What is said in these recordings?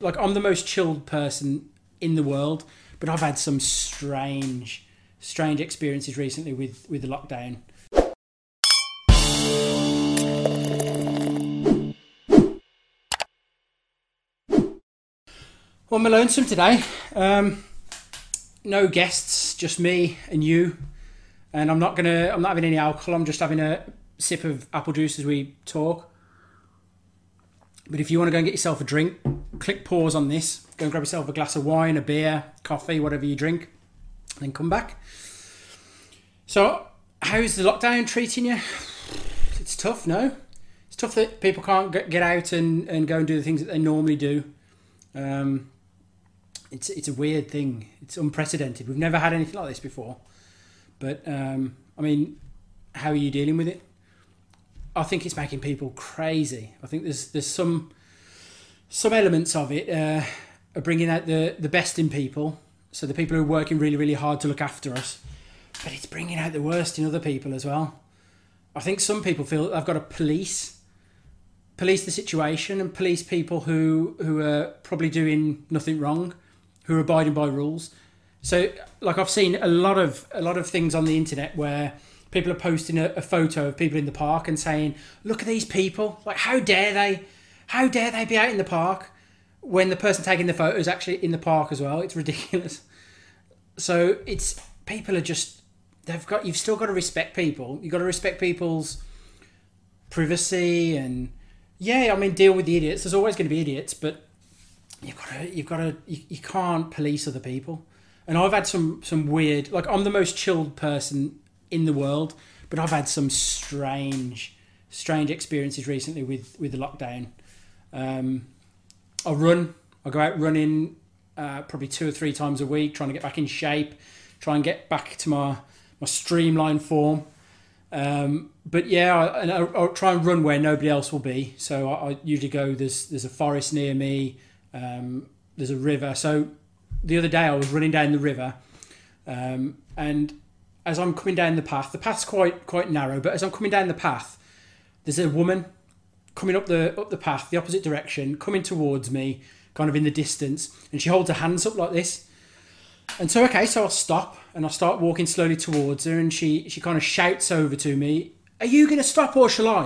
like I'm the most chilled person in the world, but I've had some strange, strange experiences recently with with the lockdown. Well, I'm lonesome today. Um, no guests, just me and you. And I'm not gonna. I'm not having any alcohol. I'm just having a sip of apple juice as we talk. But if you want to go and get yourself a drink, click pause on this. Go and grab yourself a glass of wine, a beer, coffee, whatever you drink, and then come back. So, how's the lockdown treating you? It's tough, no? It's tough that people can't get out and, and go and do the things that they normally do. Um, it's it's a weird thing. It's unprecedented. We've never had anything like this before. But um, I mean, how are you dealing with it? I think it's making people crazy. I think there's there's some some elements of it uh, are bringing out the the best in people. So the people who are working really really hard to look after us, but it's bringing out the worst in other people as well. I think some people feel they've got to police police the situation and police people who who are probably doing nothing wrong, who are abiding by rules. So like I've seen a lot of a lot of things on the internet where people are posting a, a, photo of people in the park and saying, "Look at these people! Like, how dare they? How dare they be out in the park when the person taking the photo is actually in the park as well? It's ridiculous." So it's people are just they've got you've still got to respect people. You've got to respect people's privacy and yeah, I mean deal with the idiots. There's always going to be idiots, but you've got to you've got to you, you can't police other people. And I've had some some weird like I'm the most chilled person in the world. But I've had some strange, strange experiences recently with with the lockdown. Um, I run. I go out running uh, probably two or three times a week, trying to get back in shape, try and get back to my my streamlined form. Um, but yeah, I, and I'll, I'll, try and run where nobody else will be. So I, I usually go. There's there's a forest near me. Um, there's a river. So the other day I was running down the river, um, and as I'm coming down the path, the path's quite quite narrow, but as I'm coming down the path, there's a woman coming up the up the path, the opposite direction, coming towards me, kind of in the distance, and she holds her hands up like this. And so okay, so I'll stop and I start walking slowly towards her, and she she kind of shouts over to me, "Are you going to stop or shall I?"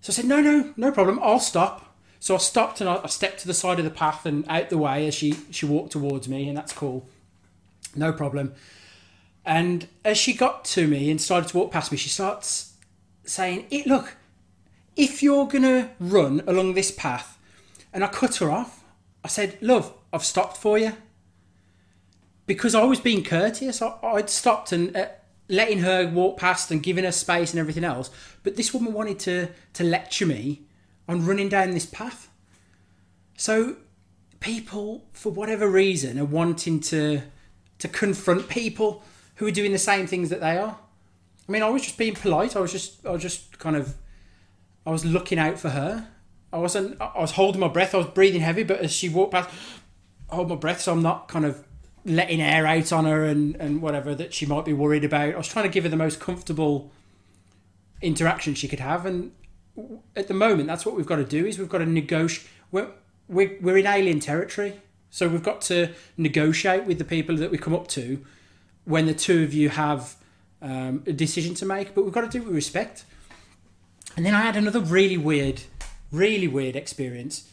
So I said, "No, no, no problem. I'll stop." So I stopped and I, I stepped to the side of the path and out the way as she she walked towards me, and that's cool, no problem. And as she got to me and started to walk past me, she starts saying, it, Look, if you're to run along this path, and I cut her off, I said, Love, I've stopped for you. Because I was being courteous, I, would stopped and uh, letting her walk past and giving her space and everything else. But this woman wanted to, to lecture me on running down this path. So people, for whatever reason, are wanting to to confront people who are doing the same things that they are. I mean, I was just being polite. I was just, I was just kind of, I was looking out for her. I wasn't, I was holding my breath. I was breathing heavy, but as she walked past, I hold my breath, so I'm not kind of letting air out on her and, and whatever that she might be worried about. I was trying to give her the most comfortable interaction she could have, and at the moment, that's what we've got to do. Is we've got to negotiate. We're, we're, we're in alien territory, so we've got to negotiate with the people that we come up to when the two of you have um, a decision to make, but we've got to do it with respect. And then I had another really weird, really weird experience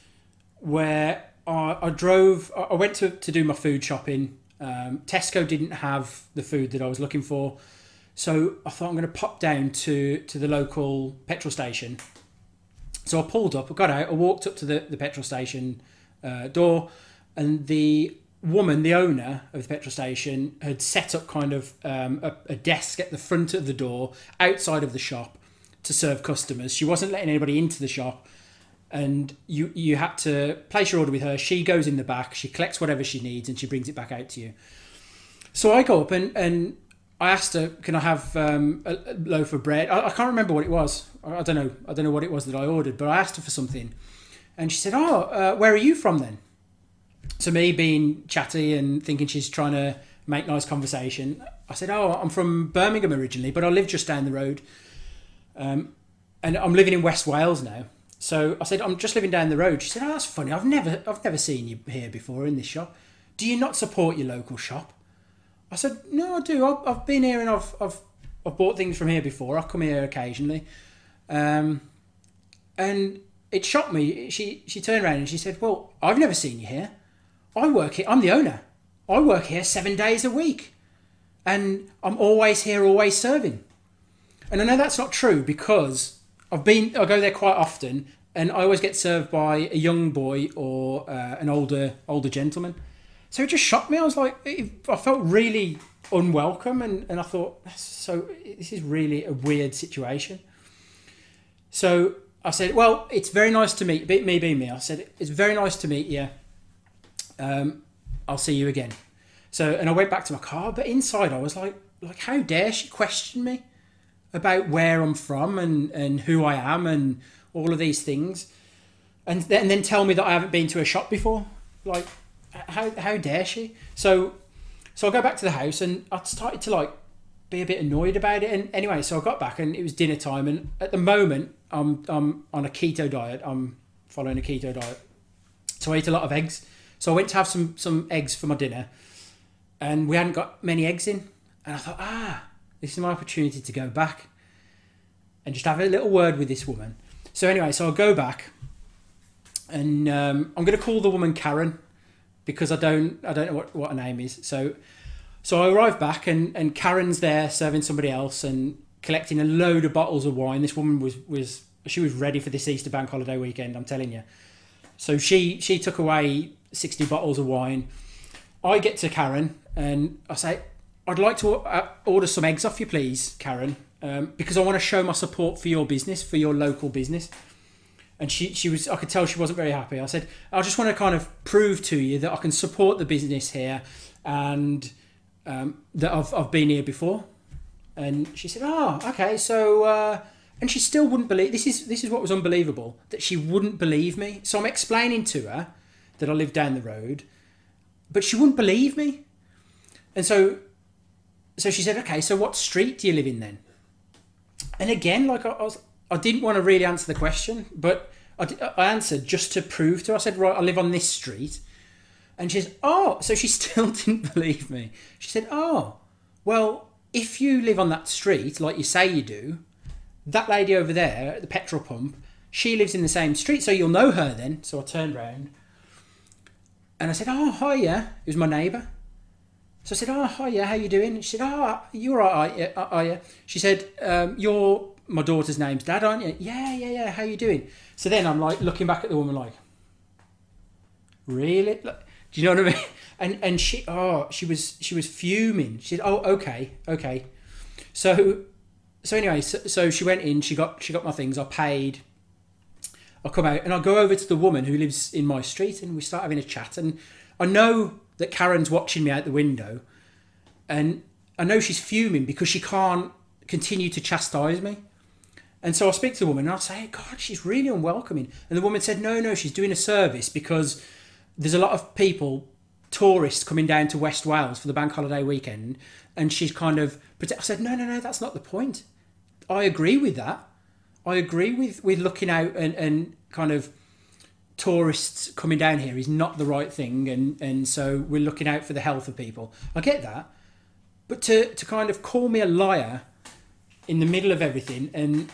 where I, I drove, I went to, to do my food shopping. Um, Tesco didn't have the food that I was looking for. So I thought I'm going to pop down to, to the local petrol station. So I pulled up, I got out, I walked up to the, the petrol station uh, door, and the woman, the owner of the petrol station, had set up kind of um, a, a, desk at the front of the door outside of the shop to serve customers. She wasn't letting anybody into the shop, and you you had to place your order with her. She goes in the back, she collects whatever she needs, and she brings it back out to you. So I go up and and. I asked her, "Can I have um, a loaf of bread?" I, I, can't remember what it was. I, don't know. I don't know what it was that I ordered, but I asked her for something, and she said, "Oh, uh, where are you from then?" To me, being chatty and thinking she's trying to make nice conversation, I said, "Oh, I'm from Birmingham originally, but I live just down the road, um, and I'm living in West Wales now." So I said, I'm just living down the road. She said, Oh, that's funny. I've never, I've never seen you here before in this shop. Do you not support your local shop? I said, No, I do. I've, I've been here and I've, I've, I've bought things from here before. I come here occasionally. Um, and it shocked me. She, she turned around and she said, Well, I've never seen you here. I work here. I'm the owner. I work here seven days a week. And I'm always here, always serving. And I know that's not true because I've been, I go there quite often and I always get served by a young boy or uh, an older older gentleman. So it just shocked me. I was like, I felt really unwelcome, and, and I thought, so this is really a weird situation. So I said, well, it's very nice to meet me, being me. I said, it's very nice to meet you. Um, I'll see you again. So, and I went back to my car, but inside I was like, like, how dare she question me about where I'm from and, and who I am and all of these things, and then, and then tell me that I haven't been to a shop before. Like, how how dare she? So, so I go back to the house and I started to like be a bit annoyed about it. And anyway, so I got back and it was dinner time. And at the moment, I'm I'm on a keto diet. I'm following a keto diet, so I eat a lot of eggs. So I went to have some some eggs for my dinner, and we hadn't got many eggs in. And I thought, ah, this is my opportunity to go back and just have a little word with this woman. So anyway, so I'll go back, and um, I'm going to call the woman Karen because I don't I don't know what, what her name is. So so I arrive back and, and Karen's there serving somebody else and collecting a load of bottles of wine. This woman was was she was ready for this Easter bank holiday weekend. I'm telling you. So she she took away sixty bottles of wine. I get to Karen and I say, I'd like to uh, order some eggs off you, please, Karen, um, because I want to show my support for your business, for your local business and she, she was I could tell she wasn't very happy. I said, I just want to kind of prove to you that I can support the business here and um, that I've, I've been here before. And she said, Oh, okay, so uh, and she still wouldn't believe this is this is what was unbelievable, that she wouldn't believe me. So I'm explaining to her that I live down the road, but she wouldn't believe me. And so so she said, Okay, so what street do you live in then? And again, like I, I was I didn't want to really answer the question, but I, I answered just to prove to her. I said, right, I live on this street. And she says, oh, so she still didn't believe me. She said, oh, well, if you live on that street, like you say you do, that lady over there at the petrol pump, she lives in the same street, so you'll know her then. So I turned round and I said, oh, hi, yeah. It was my neighbour. So I said, oh, hi, yeah, how you doing? She said, oh, you're all right, are you? She said, um, you're my daughter's name's Dad, aren't you? Yeah, yeah, yeah. How you doing? So then I'm like looking back at the woman like, really? Do you know what I mean? And and she oh she was she was fuming. She said, oh okay okay. So so anyway, so, so she went in. She got she got my things. I paid. I come out and I go over to the woman who lives in my street, and we start having a chat. And I know that Karen's watching me out the window, and I know she's fuming because she can't continue to chastise me. And so I speak to the woman and I say, God, she's really unwelcoming. And the woman said, No, no, she's doing a service because there's a lot of people, tourists coming down to West Wales for the bank holiday weekend. And she's kind of, I said, No, no, no, that's not the point. I agree with that. I agree with, with looking out and, and kind of tourists coming down here is not the right thing. And, and so we're looking out for the health of people. I get that. But to, to kind of call me a liar in the middle of everything and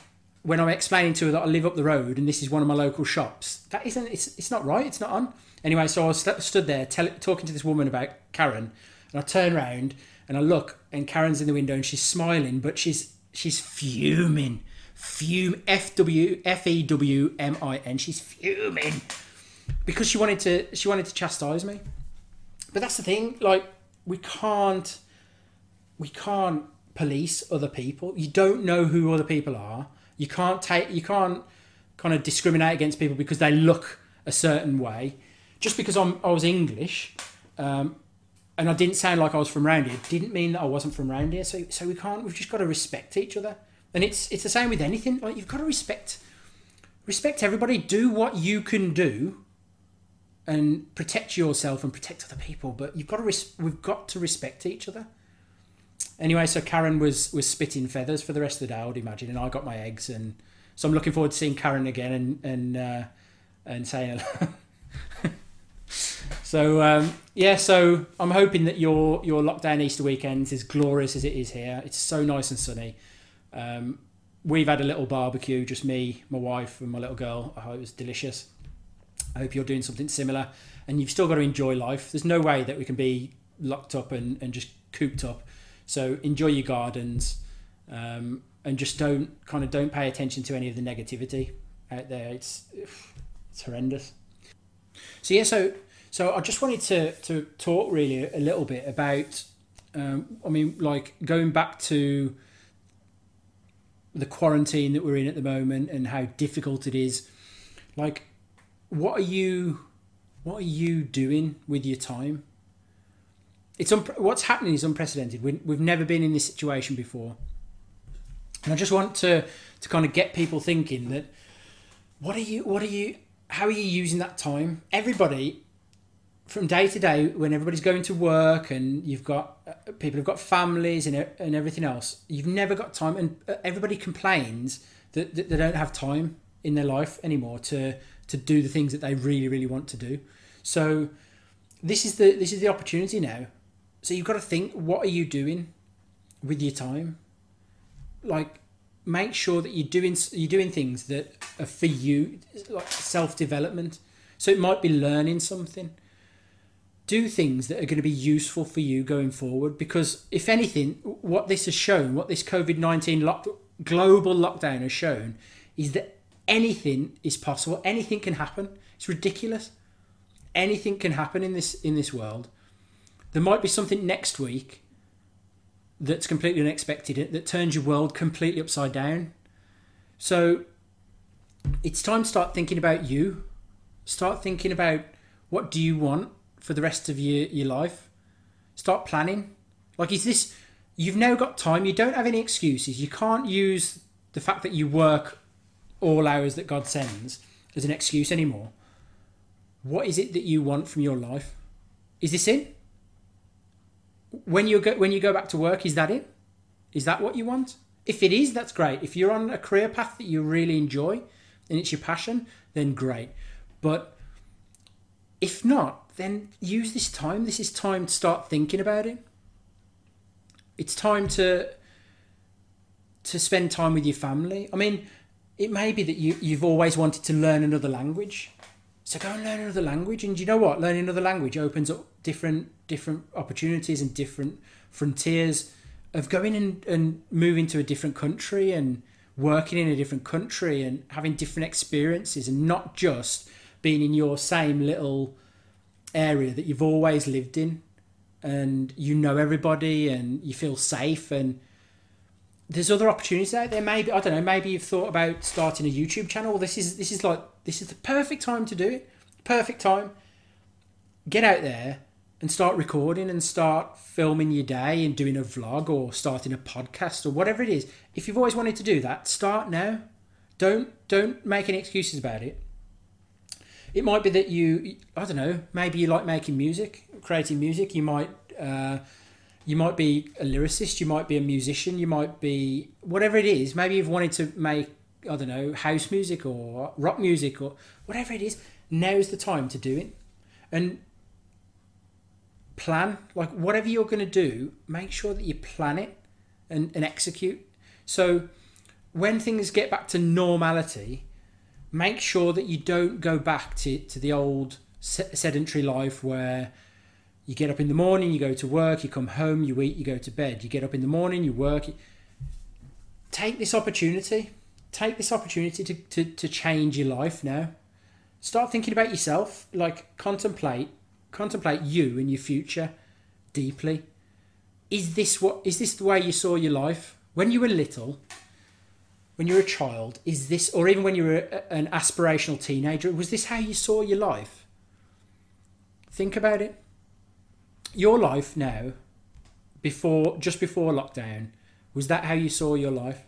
when I'm explaining to her that I live up the road and this is one of my local shops, that isn't, it's, it's not right, it's not on. Anyway, so I was st- stood there tell, talking to this woman about Karen, and I turn around and I look, and Karen's in the window and she's smiling, but she's she's fuming, fume, F W F E W M I N. She's fuming because she wanted to she wanted to chastise me. But that's the thing, like we can't we can't police other people. You don't know who other people are. You can't take you can't kind of discriminate against people because they look a certain way. Just because I'm I was English, um, and I didn't sound like I was from around here, didn't mean that I wasn't from around here. So so we can't. We've just got to respect each other, and it's it's the same with anything. Like you've got to respect respect everybody. Do what you can do, and protect yourself and protect other people. But you've got to res- we've got to respect each other. Anyway, so Karen was was spitting feathers for the rest of the day, I would imagine, and I got my eggs, and So I'm looking forward to seeing Karen again and and uh, and saying hello. so um, yeah, so I'm hoping that your your lockdown Easter weekend is as glorious as it is here. It's so nice and sunny. Um, we've had a little barbecue, just me, my wife, and my little girl. I hope it was delicious. I hope you're doing something similar, and you've still got to enjoy life. There's no way that we can be locked up and, and just cooped up. So enjoy your gardens, um, and just don't kind of don't pay attention to any of the negativity out there. It's it's horrendous. So yeah, so so I just wanted to to talk really a little bit about. Um, I mean, like going back to the quarantine that we're in at the moment and how difficult it is. Like, what are you, what are you doing with your time? It's un- what's happening is unprecedented. We, we've never been in this situation before, and I just want to to kind of get people thinking that what are you, what are you, how are you using that time? Everybody from day to day when everybody's going to work and you've got uh, people have got families and, and everything else you've never got time and uh, everybody complains that, that they don't have time in their life anymore to to do the things that they really really want to do. So this is the this is the opportunity now. So you've got to think what are you doing with your time? Like make sure that you're doing you're doing things that are for you like self development so it might be learning something do things that are going to be useful for you going forward. Because if anything, what this has shown, what this COVID 19 lock, global lockdown has shown, is that anything is possible. Anything can happen. It's ridiculous. Anything can happen in this in this world. There might be something next week that's completely unexpected that turns your world completely upside down. So it's time to start thinking about you. Start thinking about what do you want for the rest of your, your life. Start planning. Like, is this, you've now got time, you don't have any excuses. You can't use the fact that you work all hours that God sends as an excuse anymore. What is it that you want from your life? Is this it? When you go when you go back to work, is that it? Is that what you want? If it is, that's great. If you're on a career path that you really enjoy and it's your passion, then great. But if not, then use this time. This is time to start thinking about it. It's time to to spend time with your family. I mean, it may be that you, you've always wanted to learn another language. So go and learn another language. And you know what? Learning another language opens up different different opportunities and different frontiers of going and, and moving to a different country and working in a different country and having different experiences and not just being in your same little area that you've always lived in and you know everybody and you feel safe and there's other opportunities out there. Maybe i don't know maybe you've thought about starting a youtube channel. This is this is like this is the perfect time to do it. Perfect time. Get out there and start recording and start filming your day and doing a vlog or starting a podcast or whatever it is. If you've always wanted to do that start now. Don't don't make any excuses about it it might be that you I don't know maybe you like making music, creating music. You might uh, you might be a lyricist, you might be a musician, you might be whatever it is. Maybe you've wanted to make I don't know house music or rock music or whatever it is. Now's the time to do it, and plan like whatever you're going to do. Make sure that you plan it and, and execute. So when things get back to normality, make sure that you don't go back to, to the old sedentary life where you get up in the morning, you go to work, you come home, you eat, you go to bed. You get up in the morning, you work. Take this opportunity. Take this opportunity to, to, to change your life now. Start thinking about yourself. Like contemplate, contemplate you and your future deeply. Is this what is this the way you saw your life when you were little? When you were a child, is this, or even when you were a, an aspirational teenager, was this how you saw your life? Think about it. Your life now, before, just before lockdown, was that how you saw your life?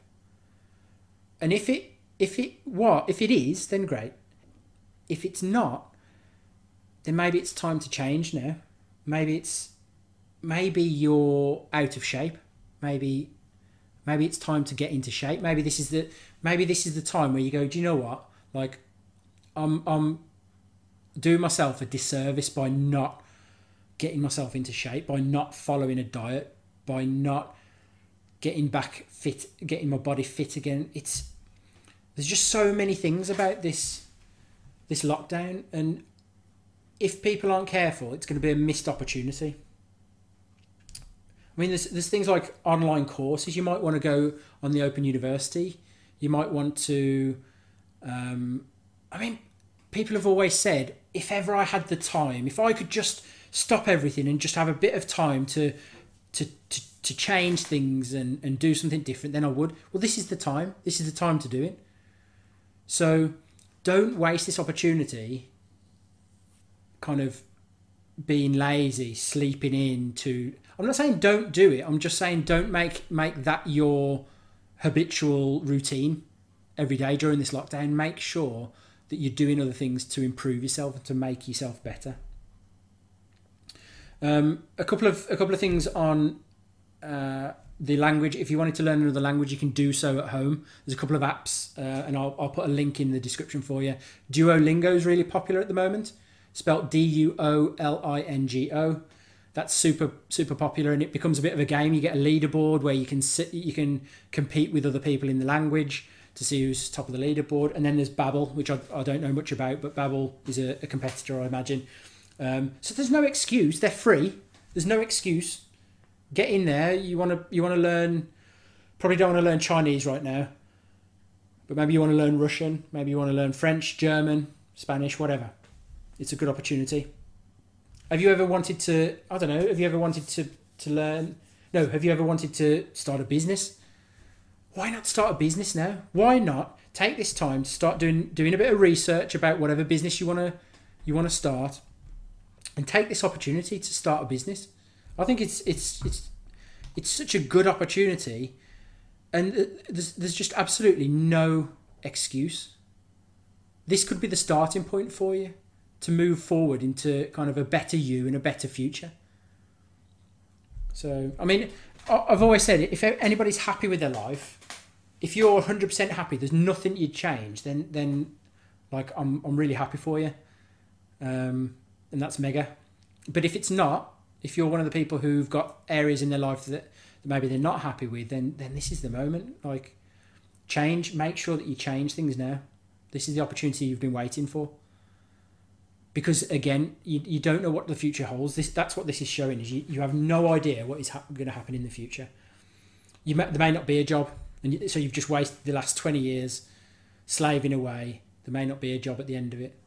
And if it, if it what, if it is, then great. If it's not, then maybe it's time to change now. Maybe it's, maybe you're out of shape. Maybe Maybe it's time to get into shape. Maybe this is the maybe this is the time where you go, do you know what? Like, I'm I'm doing myself a disservice by not getting myself into shape, by not following a diet, by not getting back fit, getting my body fit again. It's there's just so many things about this this lockdown, and if people aren't careful, it's going to be a missed opportunity. I mean, there's, there's things like online courses. You might want to go on the Open University. You might want to. Um, I mean, people have always said, if ever I had the time, if I could just stop everything and just have a bit of time to to, to, to change things and, and do something different, then I would. Well, this is the time. This is the time to do it. So don't waste this opportunity kind of being lazy, sleeping in to I'm not saying don't do it. I'm just saying don't make make that your habitual routine every day during this lockdown. Make sure that you're doing other things to improve yourself and to make yourself better. Um, a couple of a couple of things on uh, the language. If you wanted to learn another language, you can do so at home. There's a couple of apps, uh, and I'll, I'll put a link in the description for you. Duolingo is really popular at the moment, spelt D U O L I N G O that's super super popular and it becomes a bit of a game. You get a leaderboard where you can sit you can compete with other people in the language to see who's top of the leaderboard. And then there's Babbel which I, I don't know much about but Babbel is a, a competitor I imagine. Um, so there's no excuse. They're free. There's no excuse. Get in there. You want to you want to learn probably don't want to learn Chinese right now but maybe you want to learn Russian maybe you want to learn French German Spanish whatever. It's a good opportunity have you ever wanted to? I don't know. Have you ever wanted to to learn? No. Have you ever wanted to start a business? Why not start a business now? Why not take this time to start doing doing a bit of research about whatever business you want to you want to start, and take this opportunity to start a business? I think it's it's it's it's such a good opportunity, and there's there's just absolutely no excuse. This could be the starting point for you to move forward into kind of a better you and a better future. So, I mean, I've always said if anybody's happy with their life, if you're 100% happy, there's nothing you'd change, then, then like, I'm, I'm really happy for you. Um, and that's mega. But if it's not, if you're one of the people who've got areas in their life that, that maybe they're not happy with, then, then this is the moment. Like, change, make sure that you change things now. This is the opportunity you've been waiting for because again you, you don't know what the future holds. This that's what this is showing is you, you have no idea what is ha- going to happen in the future. You may, there may not be a job and you, so you've just wasted the last 20 years slaving away. There may not be a job at the end of it.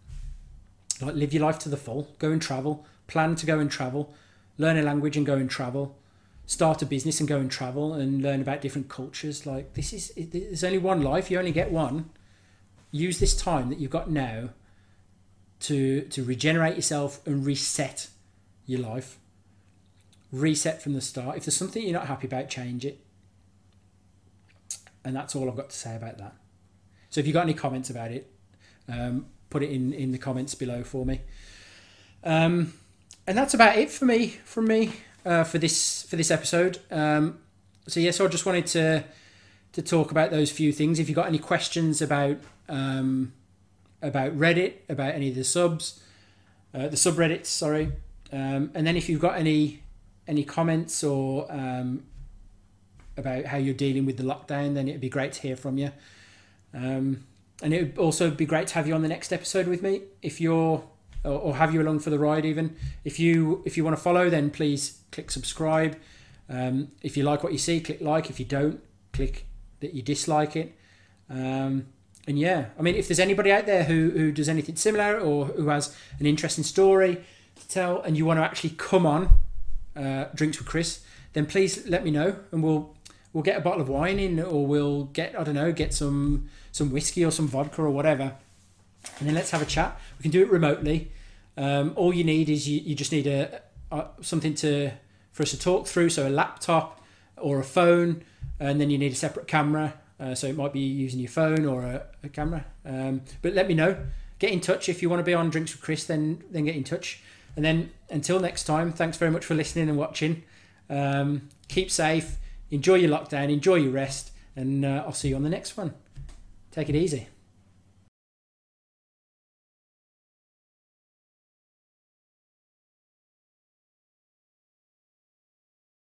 Like live your life to the full. Go and travel. Plan to go and travel. Learn a language and go and travel. Start a business and go and travel and learn about different cultures. Like this is there's only one life. You only get one. Use this time that you've got now to to regenerate yourself and reset your life. Reset from the start. If there's something you're not happy about, change it. And that's all I've got to say about that. So if you've got any comments about it, um, put it in, in the comments below for me. Um, and that's about it for me from me uh, for this for this episode. Um, so yes, yeah, so I just wanted to to talk about those few things. If you've got any questions about um, about Reddit, about any of the subs, uh, the subreddits, sorry. Um, and then if you've got any any comments or um, about how you're dealing with the lockdown, then it'd be great to hear from you. Um, and it would also be great to have you on the next episode with me. If you're or, have you along for the ride even. If you if you want to follow, then please click subscribe. Um, if you like what you see, click like. If you don't, click that you dislike it. Um, and yeah, I mean, if there's anybody out there who, who does anything similar or who has an interesting story to tell and you want to actually come on uh, Drinks with Chris, then please let me know and we'll we'll get a bottle of wine in or we'll get I don't know get some some whiskey or some vodka or whatever, and then let's have a chat. We can do it remotely. Um, all you need is you, you just need a, a something to for us to talk through, so a laptop or a phone, and then you need a separate camera uh, so it might be using your phone or a, a camera. Um, but let me know. Get in touch if you want to be on Drinks with Chris. Then then get in touch. And then until next time, thanks very much for listening and watching. Um, keep safe. enjoy your lockdown, enjoy your rest, and uh, I'll see you on the next one. Take it easy.